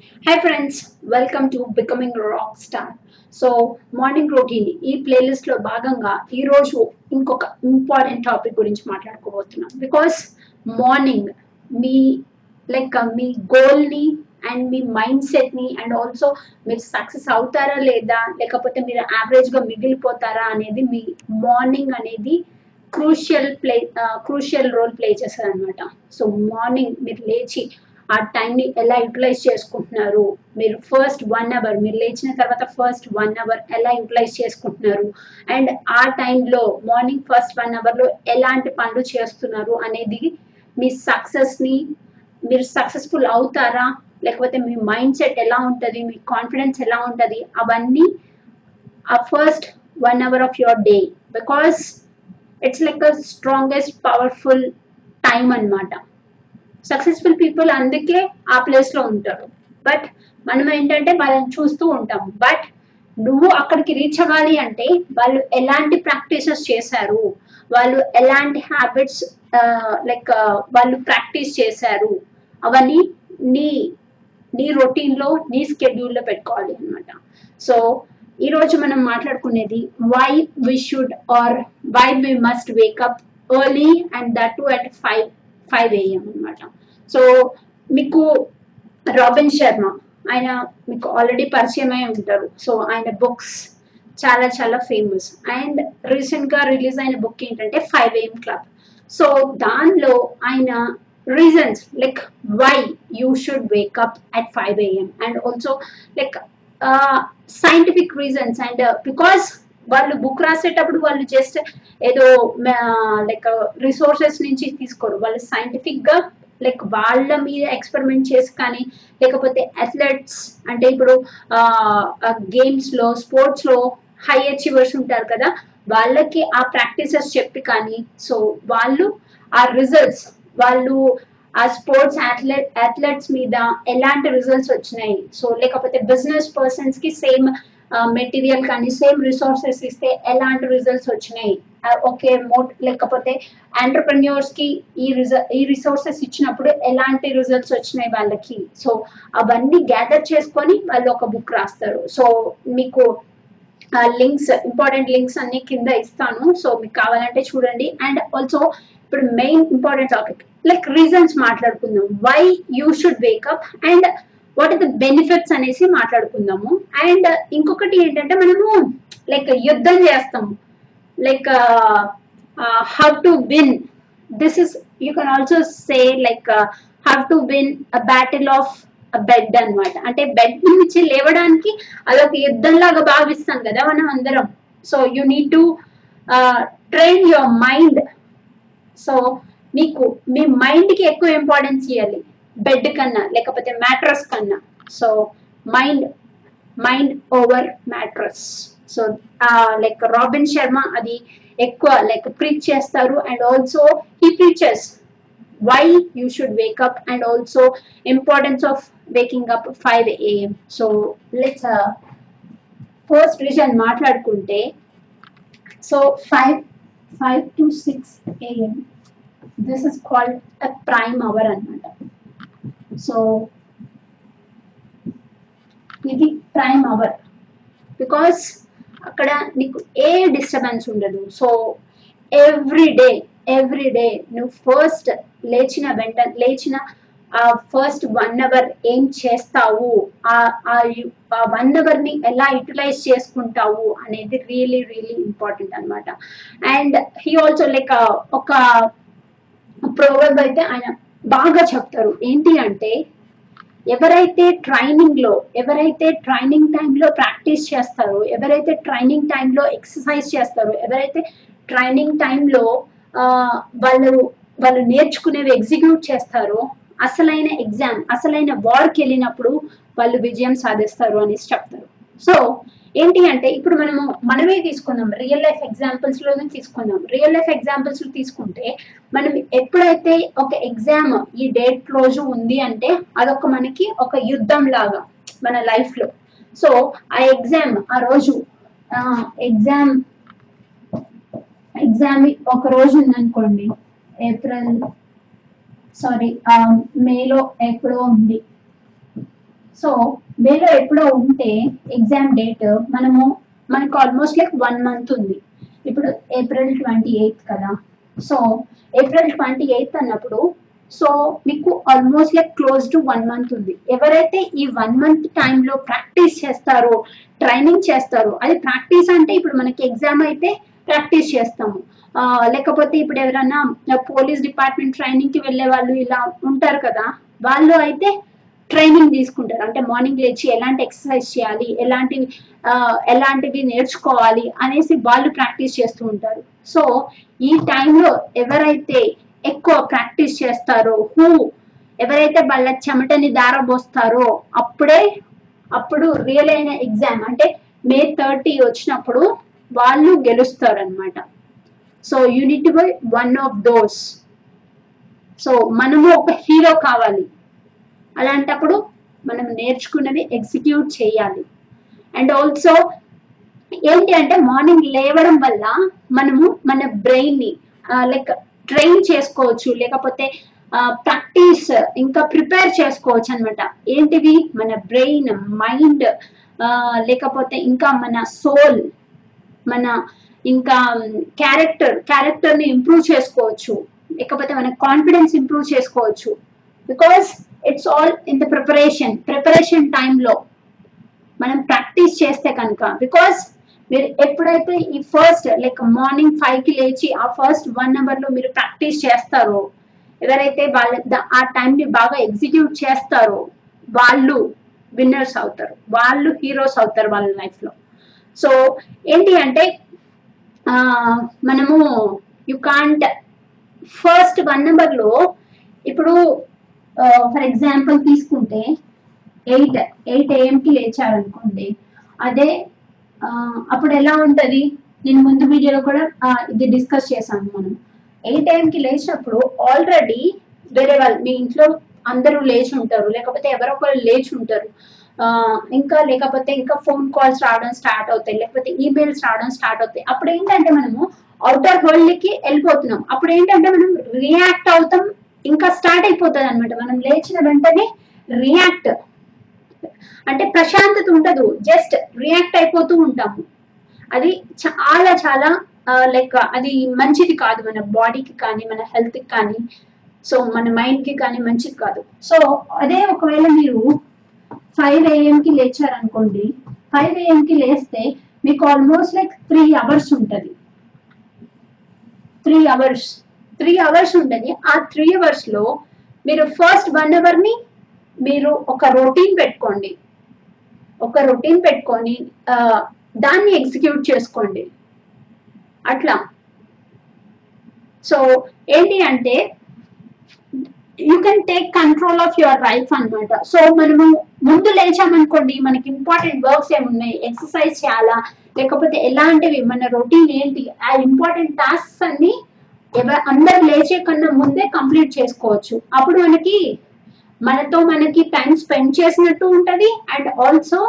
Hi friends welcome to becoming rock star so morning routine ఈ ప్లేలిస్ట్లో భాగంగా ఈరోజు ఇంకొక ఇంపార్టెంట్ టాపిక్ గురించి మాట్లాడుకోబోతున్నాం. బికాస్ మార్నింగ్ మీ లైక్ uh, మీ గోల్ని అండ్ మీ మైండ్ సెట్ని అండ్ ఆల్సో మీరు సక్సెస్ అవుతారా లేదా లేకపోతే మీరు యావరేజ్గా మిగిలిపోతారా అనేది మీ మార్నింగ్ అనేది crucial play crucial role play చేస్తారు అనమాట సో మార్నింగ్ మీరు లేచి ఆ టైంని ఎలా యూటిలైజ్ చేసుకుంటున్నారు? మీరు ఫస్ట్ వన్ అవర్ మీరు లేచిన తర్వాత ఫస్ట్ వన్ అవర్ ఎలా యూటిలైజ్ చేసుకుంటున్నారు? అండ్ ఆ టైంలో మార్నింగ్ ఫస్ట్ వన్ అవర్లో ఎలాంటి పనులు చేస్తున్నారు అనేది మీ సక్సెస్ని మీరు సక్సెస్ఫుల్ అవుతారా? లేకపోతే మీ మైండ్ సెట్ ఎలా ఉంటుంది? మీ కాన్ఫిడెన్స్ ఎలా ఉంటుంది? అవన్నీ ఆ first one hour of your day because it's like a strongest powerful time అన్నమాట. సక్సెస్ఫుల్ పీపుల్ అందుకే ఆ ప్లేస్లో ఉంటారు. బట్ మనం ఏంటంటే వాళ్ళని చూస్తూ ఉంటాం. బట్ నువ్వు అక్కడికి రీచ్ అవ్వాలి అంటే వాళ్ళు ఎలాంటి ప్రాక్టీసెస్ చేశారు? వాళ్ళు ఎలాంటి హ్యాబిట్స్ లైక్ వాళ్ళు ప్రాక్టీస్ చేశారు? అవన్నీ నీ నీ రొటీన్లో నీ schedule లో పెట్టుకోవాలి అనమాట సో ఈ రోజు మనం మాట్లాడుకునేది why we should or why we must wake up early and that too at five five AM అనమాట సో మీకు రాబిన్ శర్మ ఆయన మీకు ఆల్రెడీ పరిచయం అయి ఉంటారు. సో ఆయన బుక్స్ చాలా చాలా ఫేమస్ అండ్ రీసెంట్గా రిలీజ్ అయిన బుక్ ఏంటంటే ఫైవ్ ఏఎం క్లబ్ సో దానిలో ఆయన reasons like why you should wake up at five AM and also like scientific reasons and because వాళ్ళు బుక్ రాసేటప్పుడు వాళ్ళు జస్ట్ ఏదో లైక్ రిసోర్సెస్ నుంచి తీసుకోరు. వాళ్ళు సైంటిఫిక్గా లైక్ వాళ్ళ మీద ఎక్స్పెరిమెంట్ చేసి కానీ లేకపోతే అథ్లెట్స్ అంటే ఇప్పుడు గేమ్స్లో స్పోర్ట్స్లో హై అచీవర్స్ ఉంటారు కదా వాళ్ళకి ఆ ప్రాక్టీసెస్ చెప్పి కానీ సో వాళ్ళు ఆ రిజల్ట్స్ వాళ్ళు ఆ స్పోర్ట్స్ అథ్లెట్ అథ్లెట్స్ మీద ఎలాంటి రిజల్ట్స్ వచ్చినాయి? సో లేకపోతే బిజినెస్ పర్సన్స్కి సేమ్ మెటీరియల్ కానీ సేమ్ రిసోర్సెస్ ఇస్తే ఎలాంటి రిజల్ట్స్ వచ్చినాయి? ఓకే మోట్ లేకపోతే ఎంటర్ప్రెన్యూర్స్కి ఈ రిజల్ ఈ రిసోర్సెస్ ఇచ్చినప్పుడు ఎలాంటి రిజల్ట్స్ వచ్చినాయి వాళ్ళకి? సో అవన్నీ గ్యాదర్ చేసుకొని వాళ్ళు ఒక బుక్ రాస్తారు. సో మీకు లింక్స్ ఇంపార్టెంట్ లింక్స్ అన్ని కింద ఇస్తాను. సో మీకు కావాలంటే చూడండి. అండ్ ఆల్సో ఇప్పుడు main important topic like reasons మాట్లాడుకుందాం. Why you should wake up and what are the benefits అనేసి మాట్లాడుకుందాము. అండ్ uh, ఇంకొకటి ఏంటంటే మనము లైక్ యుద్ధం చేస్తాము like how to win this is you can also say like how to win a battle of bed అనమాట అంటే bed నుంచి లేవడానికి అదొక యుద్ధం లాగా భావిస్తాం కదా మనం అందరం. So you need to train your mind so మీకు మీ మైండ్కి ఎక్కువ ఇంపార్టెన్స్ ఇవ్వాలి బెడ్ కన్నా లేకపోతే మ్యాట్రస్ కన్నా. So mind mind over mattress. So like Robin Sharma అది ఎక్కువ లైక్ ప్రీచ్ చేస్తారు. And also he preaches why you should wake up and also importance of waking up five AM so let's first reason మాట్లాడుకుంటే so five five to six AM this is called a prime hour అనమాట so ఇది prime hour because అక్కడ నీకు ఏ disturbance ఉండదు. So every day every day నువ్వు first లేచిన వెంట లేచిన ఆ ఫస్ట్ వన్ అవర్ ఏం చేస్తావు? ఆ వన్ అవర్ని ఎలా యూటిలైజ్ చేసుకుంటావు అనేది రియలీ రియలీ ఇంపార్టెంట్ అనమాట అండ్ హీ ఆల్సో లైక్ ఒక ప్రోవర్బ్ అయితే ఆయన బాగా చెప్తారు. ఏంటి అంటే ఎవరైతే ట్రైనింగ్లో ఎవరైతే ట్రైనింగ్ టైంలో ప్రాక్టీస్ చేస్తారో ఎవరైతే ట్రైనింగ్ టైంలో ఎక్సర్సైజ్ చేస్తారో ఎవరైతే ట్రైనింగ్ టైంలో వాళ్ళు వాళ్ళు నేర్చుకునేవి ఎగ్జిక్యూట్ చేస్తారో అసలైన ఎగ్జామ్ అసలైన వార్కి వెళ్ళినప్పుడు వాళ్ళు విజయం సాధిస్తారు అనేసి చెప్తారు. సో ఏంటి అంటే ఇప్పుడు మనము మనమే తీసుకుందాం. రియల్ లైఫ్ ఎగ్జాంపుల్స్లోనే తీసుకుందాం. రియల్ లైఫ్ ఎగ్జాంపుల్స్ తీసుకుంటే మనం ఎప్పుడైతే ఒక ఎగ్జామ్ ఈ డేట్ రోజు ఉంది అంటే అదొక మనకి ఒక యుద్ధం లాగా మన లైఫ్లో. సో ఆ ఎగ్జామ్ ఆ రోజు ఎగ్జామ్ ఎగ్జామ్ ఒక రోజు ఉందనుకోండి ఏప్రిల్ సారీ మేలో ఎప్పుడో ఉంది. సో మేలో ఎప్పుడో ఉంటే ఎగ్జామ్ డేట్ మనము మనకు ఆల్మోస్ట్ లైక్ వన్ మంత్ ఉంది. ఇప్పుడు ఏప్రిల్ ట్వంటీ ఎయిత్ కదా. సో ఏప్రిల్ ట్వంటీ ఎయిత్ అన్నప్పుడు సో మీకు almost like close to one month ఉంది. ఎవరైతే ఈ వన్ మంత్ టైంలో ప్రాక్టీస్ చేస్తారో ట్రైనింగ్ చేస్తారో అది ప్రాక్టీస్ అంటే ఇప్పుడు మనకి ఎగ్జామ్ అయితే ప్రాక్టీస్ చేస్తాము. లేకపోతే ఇప్పుడు ఎవరైనా పోలీస్ డిపార్ట్మెంట్ ట్రైనింగ్కి వెళ్ళే వాళ్ళు ఇలా ఉంటారు కదా వాళ్ళు అయితే ట్రైనింగ్ తీసుకుంటారు. అంటే మార్నింగ్ లేచి ఎలాంటి ఎక్సర్సైజ్ చేయాలి ఎలాంటివి ఎలాంటివి నేర్చుకోవాలి అనేసి వాళ్ళు ప్రాక్టీస్ చేస్తూ ఉంటారు. సో ఈ టైంలో ఎవరైతే ఎక్కువ ప్రాక్టీస్ చేస్తారో హూ ఎవరైతే వాళ్ళ చెమటని దారబోస్తారో అప్పుడే అప్పుడు రియల్ అయిన ఎగ్జామ్ అంటే మే థర్టీ వచ్చినప్పుడు వాళ్ళు గెలుస్తారు అనమాట so unit by one of those so మనము ఒక హీరో కావాలి. అలాంటప్పుడు మనం నేర్చుకున్నది ఎగ్జిక్యూట్ చేయాలి. అండ్ ఆల్సో ఏంటి అంటే మార్నింగ్ లేవడం వల్ల మనము మన బ్రెయిన్ని లైక్ ట్రైన్ చేసుకోవచ్చు లేకపోతే ప్రాక్టీస్ ఇంకా ప్రిపేర్ చేసుకోవచ్చు అనమాట ఏంటివి మన బ్రెయిన్ మైండ్ లేకపోతే ఇంకా మన సోల్ మన ఇంకా క్యారెక్టర్ క్యారెక్టర్ని ఇంప్రూవ్ చేసుకోవచ్చు. లేకపోతే మన కాన్ఫిడెన్స్ ఇంప్రూవ్ చేసుకోవచ్చు. Because it's all in the preparation preparation టైంలో మనం ప్రాక్టీస్ చేస్తే కనుక బికాస్ మీరు ఎప్పుడైతే ఈ ఫస్ట్ లైక్ మార్నింగ్ ఫైవ్కి లేచి ఆ ఫస్ట్ వన్ అవర్లో మీరు ప్రాక్టీస్ చేస్తారో ఎవరైతే వాళ్ళ ఆ టైంని బాగా ఎగ్జిక్యూట్ చేస్తారో వాళ్ళు విన్నర్స్ అవుతారు. వాళ్ళు హీరోస్ అవుతారు వాళ్ళ లైఫ్లో సో ఏంటి అంటే మనము యు కాంట్ ఫస్ట్ వన్ నెంబర్లో ఇప్పుడు ఫర్ ఎగ్జాంపుల్ తీసుకుంటే ఎయిట్ ఎయిట్కి లేచారనుకోండి అదే అప్పుడు ఎలా ఉంటుంది? నేను ముందు వీడియోలో కూడా ఇది డిస్కస్ చేశాను మనం. ఎయిట్కి లేచినప్పుడు ఆల్రెడీ వేరే వాళ్ళు మీ ఇంట్లో అందరూ లేచి ఉంటారు లేకపోతే ఎవరో ఒకరు లేచి ఉంటారు. ఇంకా లేకపోతే ఇంకా ఫోన్ కాల్స్ రావడం స్టార్ట్ అవుతాయి లేకపోతే ఈమెయిల్స్ రావడం స్టార్ట్ అవుతాయి. అప్పుడు ఏంటంటే మనము అవుటర్ వరల్డ్కి వెళ్ళిపోతున్నాం. అప్పుడు ఏంటంటే మనం రియాక్ట్ అవుతాం ఇంకా స్టార్ట్ అయిపోతుంది అనమాట మనం లేచిన వెంటనే రియాక్ట్ అంటే ప్రశాంతత ఉండదు. జస్ట్ రియాక్ట్ అయిపోతూ ఉంటాము. అది చాలా చాలా లైక్ అది మంచిది కాదు మన బాడీకి కానీ మన హెల్త్కి కానీ. సో మన మైండ్కి కానీ మంచిది కాదు. సో అదే ఒకవేళ మీరు ఫైవ్కి లేచారనుకోండి ఫైవ్కి లేస్తే మీకు ఆల్మోస్ట్ లైక్ త్రీ అవర్స్ ఉంటుంది. త్రీ అవర్స్ త్రీ అవర్స్ ఉంటుంది ఆ త్రీ అవర్స్లో మీరు ఫస్ట్ వన్ అవర్ని మీరు ఒక రొటీన్ పెట్టుకోండి. ఒక రొటీన్ పెట్టుకొని దాన్ని ఎగ్జిక్యూట్ చేసుకోండి. అట్లా. సో ఏంటి అంటే you can take control of your life అనమాట సో మనము ముందు లేచామనుకోండి మనకి ఇంపార్టెంట్ వర్క్స్ ఏమున్నాయి ఎక్సర్సైజ్ చేయాలా లేకపోతే ఎలాంటివి మన రొటీన్ ఏంటి ఆ ఇంపార్టెంట్ టాస్క్స్ అన్ని ఎవరు అందరు లేచే కన్నా ముందే కంప్లీట్ చేసుకోవచ్చు. అప్పుడు మనకి మనతో మనకి టైం స్పెండ్ చేసినట్టు ఉంటది. అండ్ ఆల్సో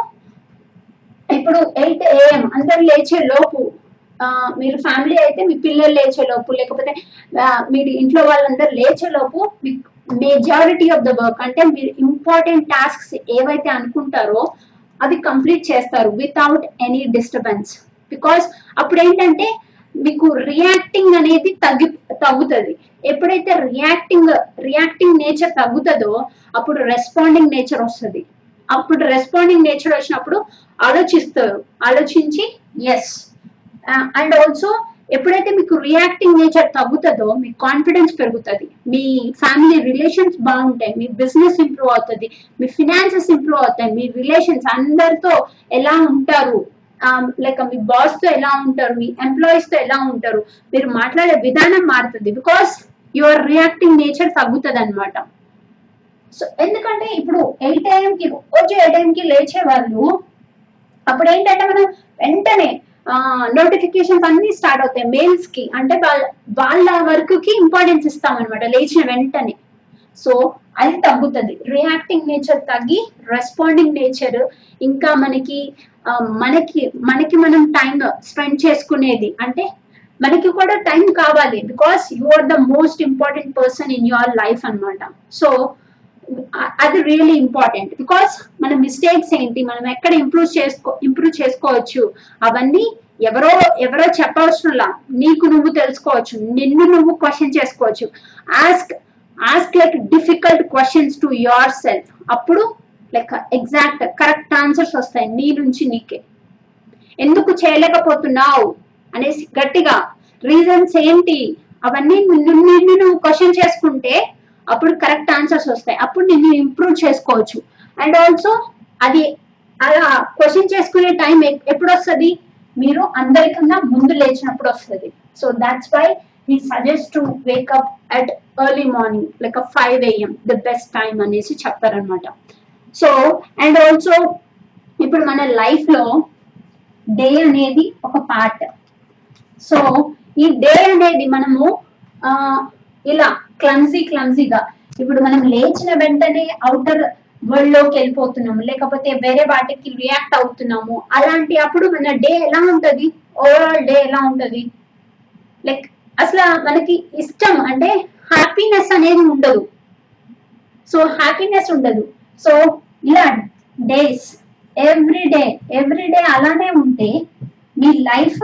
ఇప్పుడు ఎయిట్ ఏఎం అందరు లేచే లోపు మీరు ఫ్యామిలీ అయితే మీ పిల్లలు లేచే లోపు లేకపోతే మీరు ఇంట్లో వాళ్ళందరూ లేచే లోపు మెజారిటీ ఆఫ్ ద వర్క్ అంటే మీరు ఇంపార్టెంట్ టాస్క్స్ ఏవైతే అనుకుంటారో అవి కంప్లీట్ చేస్తారు వితౌట్ ఎనీ డిస్టర్బెన్స్ బికాస్ అప్పుడు ఏంటంటే మీకు రియాక్టింగ్ అనేది తగ్గి తగ్గుతుంది. ఎప్పుడైతే రియాక్టింగ్ రియాక్టింగ్ నేచర్ తగ్గుతుందో అప్పుడు రెస్పాండింగ్ నేచర్ వస్తుంది. అప్పుడు రెస్పాండింగ్ నేచర్ వచ్చినప్పుడు ఆలోచిస్తారు. ఆలోచించి ఎస్ అండ్ ఆల్సో ఎప్పుడైతే మీకు రియాక్టింగ్ నేచర్ తగ్గుతుందో మీ కాన్ఫిడెన్స్ పెరుగుతుంది. మీ ఫ్యామిలీ రిలేషన్స్ బాగుంటాయి. మీ బిజినెస్ ఇంప్రూవ్ అవుతుంది. మీ ఫినాన్సెస్ ఇంప్రూవ్ అవుతాయి. మీ రిలేషన్స్ అందరితో ఎలా ఉంటారు? Um, లైక్ మీ బాస్తో ఎలా ఉంటారు? మీ ఎంప్లాయీస్తో ఎలా ఉంటారు? మీరు మాట్లాడే విధానం మారుతుంది. బికాస్ యువర్ రియాక్టింగ్ నేచర్ తగ్గుతుంది అనమాట సో ఎందుకంటే ఇప్పుడు ఎయిట్కి రోజు ఎయిట్కి లేచే వాళ్ళు అప్పుడు ఏంటంటే మనం వెంటనే నోటిఫికేషన్స్ అన్ని స్టార్ట్ అవుతాయి. మెయిల్స్కి అంటే వాళ్ళ వాళ్ళ వర్క్కి ఇంపార్టెన్స్ ఇస్తాం అనమాట లేచిన వెంటనే. సో అది తగ్గుతుంది. రియాక్టింగ్ నేచర్ తగ్గి రెస్పాండింగ్ నేచర్ ఇంకా మనకి మనకి మనకి మనం టైం స్పెండ్ చేసుకునేది. అంటే మనకి కూడా టైం కావాలి. Because you are the most important person in your life అన్నమాట. సో అది రియల్లీ ఇంపార్టెంట్ బికాస్ మన మిస్టేక్స్ ఏంటి? మనం ఎక్కడ ఇంప్రూవ్ చేసుకో ఇంప్రూవ్ చేసుకోవచ్చు? అవన్నీ ఎవరో ఎవరో చెప్పవసరంలా నీకు నువ్వు తెలుసుకోవచ్చు. నిన్ను నువ్వు క్వశ్చన్ చేసుకోవచ్చు. Ask ask like difficult questions to yourself అప్పుడు లైక్ ఎగ్జాక్ట్ కరెక్ట్ ఆన్సర్స్ వస్తాయి నీ నుంచి నీకే. ఎందుకు చేయలేకపోతున్నావు? అనేసి గట్టిగా రీజన్స్ ఏంటి? అవన్నీ నిన్ను నువ్వు క్వశ్చన్ చేసుకుంటే అప్పుడు కరెక్ట్ ఆన్సర్స్ వస్తాయి. అప్పుడు నిన్ను ఇంప్రూవ్ చేసుకోవచ్చు. అండ్ ఆల్సో అది అలా క్వశ్చన్ చేసుకునే టైం ఎప్పుడు వస్తుంది? మీరు అందరికన్నా ముందు లేచినప్పుడు వస్తుంది. So that's why he suggest to wake up at early morning like five AM the best time అనేసి చెప్తారనమాట సో అండ్ ఆల్సో ఇప్పుడు మన లైఫ్లో డే అనేది ఒక పార్ట్ సో ఈ డే అనేది మనము ఇలా క్లమ్జీ క్లమ్జీగా ఇప్పుడు మనం లేచిన వెంటనే అవుటర్ వరల్డ్లోకి వెళ్ళిపోతున్నాము. లేకపోతే వేరే వాటికి రియాక్ట్ అవుతున్నాము. అలాంటి అప్పుడు మన డే ఎలా ఉంటది? ఓవరాల్ డే ఎలా ఉంటది? లైక్ అసలు మనకి ఇష్టం అంటే హ్యాపీనెస్ అనేది ఉండదు. సో హ్యాపీనెస్ ఉండదు. సో ఇలా days every day every day అలానే ఉంటే మీ లైఫ్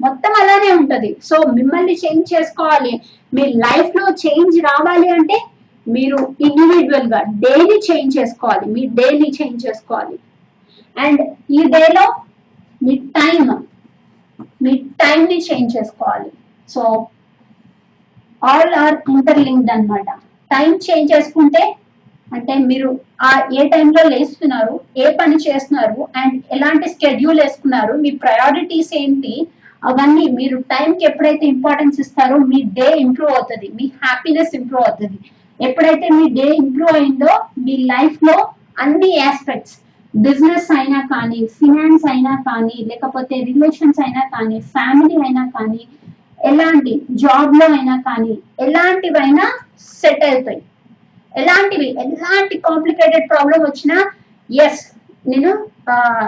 మొత్తం అలానే ఉంటది. సో మిమ్మల్ని చేంజ్ చేసుకోవాలి. మీ లైఫ్లో చేంజ్ రావాలి అంటే మీరు ఇండివిజువల్గా చేంజ్ చేసుకోవాలి. మీ డైలీ చేంజ్ చేసుకోవాలి. అండ్ ఈ డేలో మీ టైం మీ టైం ని చేంజ్ చేసుకోవాలి. సో ఆల్ ఆర్ ఇంటర్లింక్డ్ అన్నమాట. టైం చేంజ్ చేసుకుంటే అంటే మీరు ఆ ఏ టైంలో లేస్తున్నారు ఏ పని చేస్తున్నారు అండ్ ఎలాంటి స్కెడ్యూల్ వేసుకున్నారు మీ ప్రయారిటీస్ ఏంటి అవన్నీ మీరు టైంకి ఎప్పుడైతే ఇంపార్టెన్స్ ఇస్తారో మీ డే ఇంప్రూవ్ అవుతుంది మీ హ్యాపీనెస్ ఇంప్రూవ్ అవుతుంది. ఎప్పుడైతే మీ డే ఇంప్రూవ్ అయిందో మీ లైఫ్లో అన్ని ఆస్పెక్ట్స్ బిజినెస్ అయినా కానీ ఫినాన్స్ అయినా కానీ లేకపోతే రిలేషన్స్ అయినా కానీ ఫ్యామిలీ అయినా కానీ ఎలాంటి జాబ్లో అయినా కానీ ఎలాంటివైనా సెట్ అవుతాయి. ఎలాంటివి? ఎలాంటి కాంప్లికేటెడ్ ప్రాబ్లం వచ్చినా ఎస్ నేను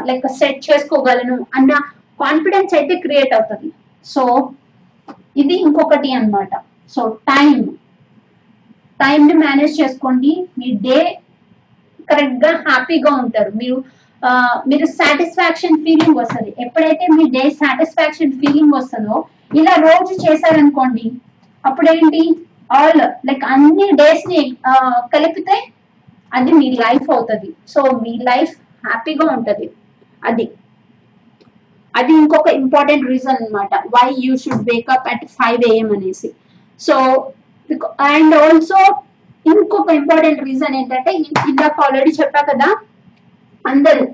లైక్ సెట్ చేసుకోగలను అన్న కాన్ఫిడెన్స్ అయితే క్రియేట్ అవుతుంది. సో ఇది ఇంకొకటి అన్నమాట. సో టైం టైంని మేనేజ్ చేసుకోండి. మీ డే కరెక్ట్గా హ్యాపీగా ఉంటారు. మీరు మీరు సాటిస్ఫాక్షన్ ఫీలింగ్ వస్తుంది. ఎప్పుడైతే మీ డే సాటిస్ఫాక్షన్ ఫీలింగ్ వస్తుందో ఇలా రోజు చేశారనుకోండి అప్పుడేంటి? ఆల్ లైక్ అన్ని డేస్ని కలిపితే అది మీ లైఫ్ అవుతుంది. సో మీ లైఫ్ హ్యాపీగా ఉంటుంది. అది. అది ఇంకొక ఇంపార్టెంట్ రీజన్ అనమాట why you should wake up at five AM అనేసి. సో అండ్ ఆల్సో ఇంకొక ఇంపార్టెంట్ రీజన్ ఏంటంటే ఇందాక ఆల్రెడీ చెప్పా కదా అందరూ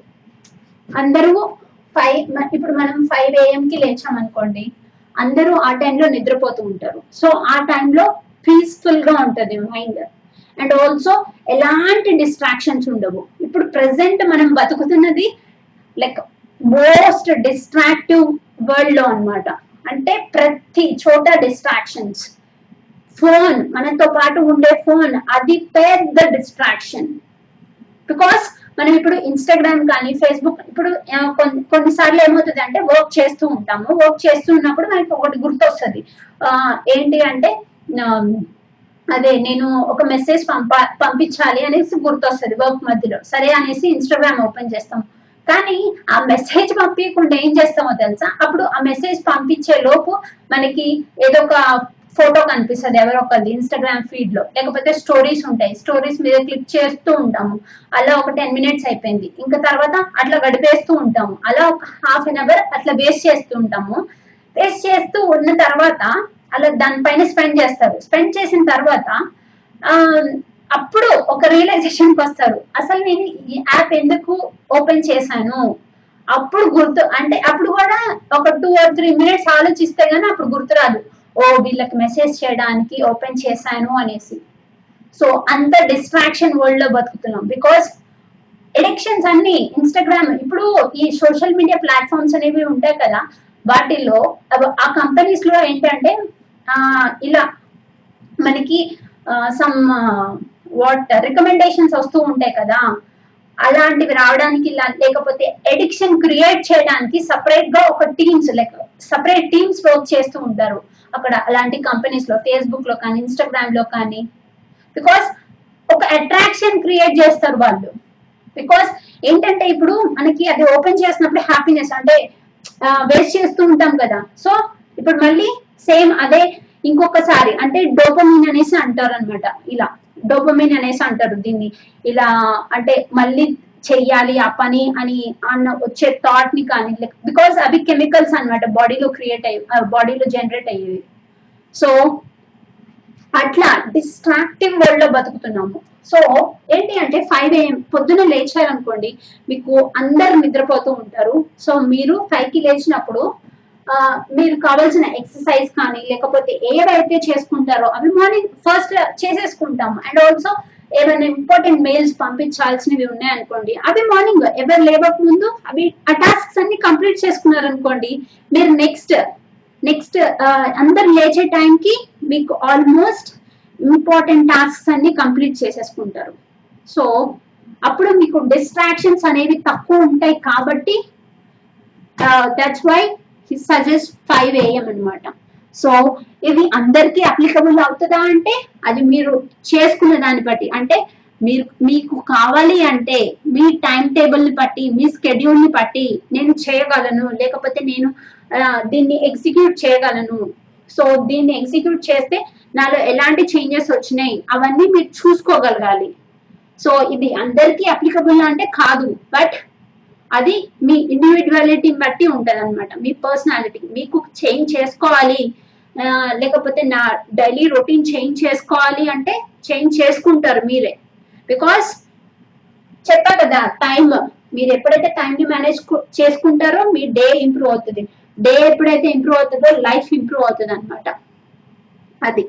అందరూ ఫైవ్ ఇప్పుడు మనం ఫైవ్ ఏఎం కి లేచాం అనుకోండి అందరూ ఆ టైంలో నిద్రపోతూ ఉంటారు. సో ఆ టైంలో పీస్ఫుల్గా ఉంటుంది మైండ్ అండ్ ఆల్సో ఎలాంటి డిస్ట్రాక్షన్స్ ఉండవు. ఇప్పుడు ప్రెసెంట్ మనం బతుకుతున్నది లైక్ మోస్ట్ డిస్ట్రాక్టివ్ వరల్డ్లో అన్నమాట. అంటే ప్రతి చోట డిస్ట్రాక్షన్స్ ఫోన్ మనతో పాటు ఉండే ఫోన్ అది పెద్ద డిస్ట్రాక్షన్ బికాస్ మనం ఇప్పుడు ఇన్స్టాగ్రామ్ కానీ ఫేస్బుక్ ఇప్పుడు కొన్ని- కొన్నిసార్లు ఏమవుతుంది అంటే వర్క్ చేస్తూ ఉంటాము. వర్క్ చేస్తూ ఉన్నప్పుడు మనకి ఒకటి గుర్తొస్తుంది. ఆ, ఏంటి అంటే అదే నేను ఒక మెసేజ్ పంప పంపించాలి అనేసి గుర్తొస్తుంది వర్క్ మధ్యలో. సరే అనేసి ఇన్స్టాగ్రామ్ ఓపెన్ చేస్తాం. కానీ ఆ మెసేజ్ పంపించకుండా ఏం చేస్తామో తెలుసా? అప్పుడు ఆ మెసేజ్ పంపించే లోపు మనకి ఏదో ఒక ఫోటో కనిపిస్తుంది. ఎవరో ఒకరిది ఇన్స్టాగ్రామ్ ఫీడ్లో. లేకపోతే స్టోరీస్ ఉంటాయి. స్టోరీస్ మీద క్లిక్ చేస్తూ ఉంటాము. అలా ఒక టెన్ మినిట్స్ అయిపోయింది. ఇంకా తర్వాత అట్లా గడిపేస్తూ ఉంటాము. అలా ఒక హాఫ్ అన్ అవర్ అట్లా వేస్ట్ చేస్తూ ఉంటాము. వేస్ట్ చేస్తూ ఉన్న తర్వాత అలా దానిపైన స్పెండ్ చేస్తారు. స్పెండ్ చేసిన తర్వాత అప్పుడు ఒక రియలైజేషన్కి వస్తారు. అసలు నేను ఈ యాప్ ఎందుకు ఓపెన్ చేశాను? అప్పుడు గుర్తు అంటే అప్పుడు కూడా ఒక టూ ఆర్ త్రీ మినిట్స్ ఆలోచిస్తే గానీ అప్పుడు గుర్తురాదు ఓ వీళ్ళకి మెసేజ్ చేయడానికి ఓపెన్ చేశాను అనేసి. సో అంత డిస్ట్రాక్షన్ వరల్డ్లో బతుకుతున్నాం. బికాస్ ఎడిక్షన్స్ అన్ని ఇన్స్టాగ్రామ్ ఇప్పుడు ఈ సోషల్ మీడియా ప్లాట్ఫామ్స్ అనేవి ఉంటాయి కదా వాటిల్లో ఆ కంపెనీస్లో ఏంటంటే ఇలా మనకి సమ్ వాట్ రికమెండేషన్స్ వస్తూ ఉంటాయి కదా అలాంటివి రావడానికి ఇలా- లేకపోతే ఎడిక్షన్ క్రియేట్ చేయడానికి సపరేట్గా ఒక teams like separate teams work చేస్తూ ఉంటారు. అక్కడ అలాంటి కంపెనీస్లో ఫేస్బుక్లో కానీ ఇన్స్టాగ్రామ్లో కానీ. బికాస్ ఒక అట్రాక్షన్ క్రియేట్ చేస్తారు వాళ్ళు. బికాస్ ఏంటంటే ఇప్పుడు మనకి అది ఓపెన్ చేసినప్పుడు హ్యాపీనెస్ అంటే వేస్ట్ చేస్తూ ఉంటాం కదా. సో ఇప్పుడు మళ్ళీ సేమ్ అదే ఇంకొకసారి అంటే డోపమిన్ అనేసి అంటారు అనమాట ఇలా డోపమిన్ అనేసి అంటారు దీన్ని. ఇలా అంటే మళ్ళీ చెయ్యాలి ఆ పని అని అన్న వచ్చే థాట్ని కానీ బికాస్ అవి కెమికల్స్ అన్నమాట బాడీలో క్రియేట్ అయ్యి బాడీలో జనరేట్ అయ్యేవి. సో అట్లా డిస్ట్రాక్టివ్ వరల్డ్లో బతుకుతున్నాము. సో ఏంటి అంటే ఫైవ్ ఏఎం పొద్దున లేచారనుకోండి మీకు అందరు నిద్రపోతూ ఉంటారు. సో మీరు ఫైవ్కి లేచినప్పుడు మీరు కావాల్సిన ఎక్సర్సైజ్ కానీ లేకపోతే ఏవైతే చేసుకుంటారో అవి మార్నింగ్ ఫస్ట్ చేసేసుకుంటాము. అండ్ ఆల్సో ఏమైనా ఇంపార్టెంట్ మెయిల్స్ పంపించాల్సినవి ఉన్నాయనుకోండి అవి మార్నింగ్ ఎవరు లేవక ముందు అవి ఆ టాస్క్స్ అన్ని కంప్లీట్ చేసుకున్నారనుకోండి మీరు నెక్స్ట్ నెక్స్ట్ అందరు లేచే టైంకి మీకు ఆల్మోస్ట్ ఇంపార్టెంట్ టాస్క్స్ అన్ని కంప్లీట్ చేసేసుకుంటారు. సో అప్పుడు మీకు డిస్ట్రాక్షన్స్ అనేవి తక్కువ ఉంటాయి కాబట్టి that's why he suggest five AM అనమాట సో ఇది అందరికీ అప్లికబుల్ అవుతుందా అంటే అది మీరు చేసుకున్న దాన్ని బట్టి. అంటే మీరు మీకు కావాలి అంటే మీ టైం టేబుల్ని బట్టి మీ స్కెడ్యూల్ని బట్టి నేను చేయగలను లేకపోతే నేను దీన్ని ఎగ్జిక్యూట్ చేయగలను. సో దీన్ని ఎగ్జిక్యూట్ చేస్తే నాలో ఎలాంటి చేంజెస్ వచ్చినాయి అవన్నీ మీరు చూసుకోగలగాలి. సో ఇది అందరికీ అప్లికబుల్ అంటే కాదు బట్ అది మీ ఇండివిజువాలిటీని బట్టి ఉంటుంది అనమాట మీ పర్సనాలిటీ మీకు చేంజ్ చేసుకోవాలి లేకపోతే నా డైలీ రొటీన్ చేంజ్ చేసుకోవాలి అంటే చేంజ్ చేసుకుంటారు మీరే. బికాస్ చెప్పా కదా టైం మీరు ఎప్పుడైతే టైంని మేనేజ్ చేసుకుంటారో మీ డే ఇంప్రూవ్ అవుతుంది. డే ఎప్పుడైతే ఇంప్రూవ్ అవుతుందో లైఫ్ ఇంప్రూవ్ అవుతుంది అనమాట అది.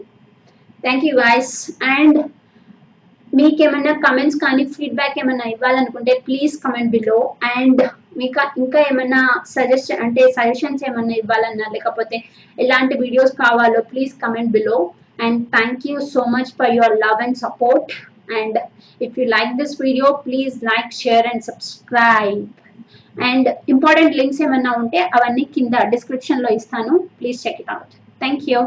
థ్యాంక్ యూ గైస్ అండ్ మీకు ఏమైనా కమెంట్స్ కానీ ఫీడ్బ్యాక్ ఏమైనా ఇవ్వాలనుకుంటే ప్లీజ్ కమెంట్ బిలో అండ్ మీకు ఇంకా ఏమైనా సజెస్ట్ అంటే సజెషన్స్ ఏమైనా ఇవ్వాలన్నా లేకపోతే ఎలాంటి వీడియోస్ కావాలో please comment below and thank you so much for your love and support and if you like this video please like share and subscribe and important links ఏమైనా ఉంటే అవన్నీ కింద డిస్క్రిప్షన్లో ఇస్తాను. Please check it out thank you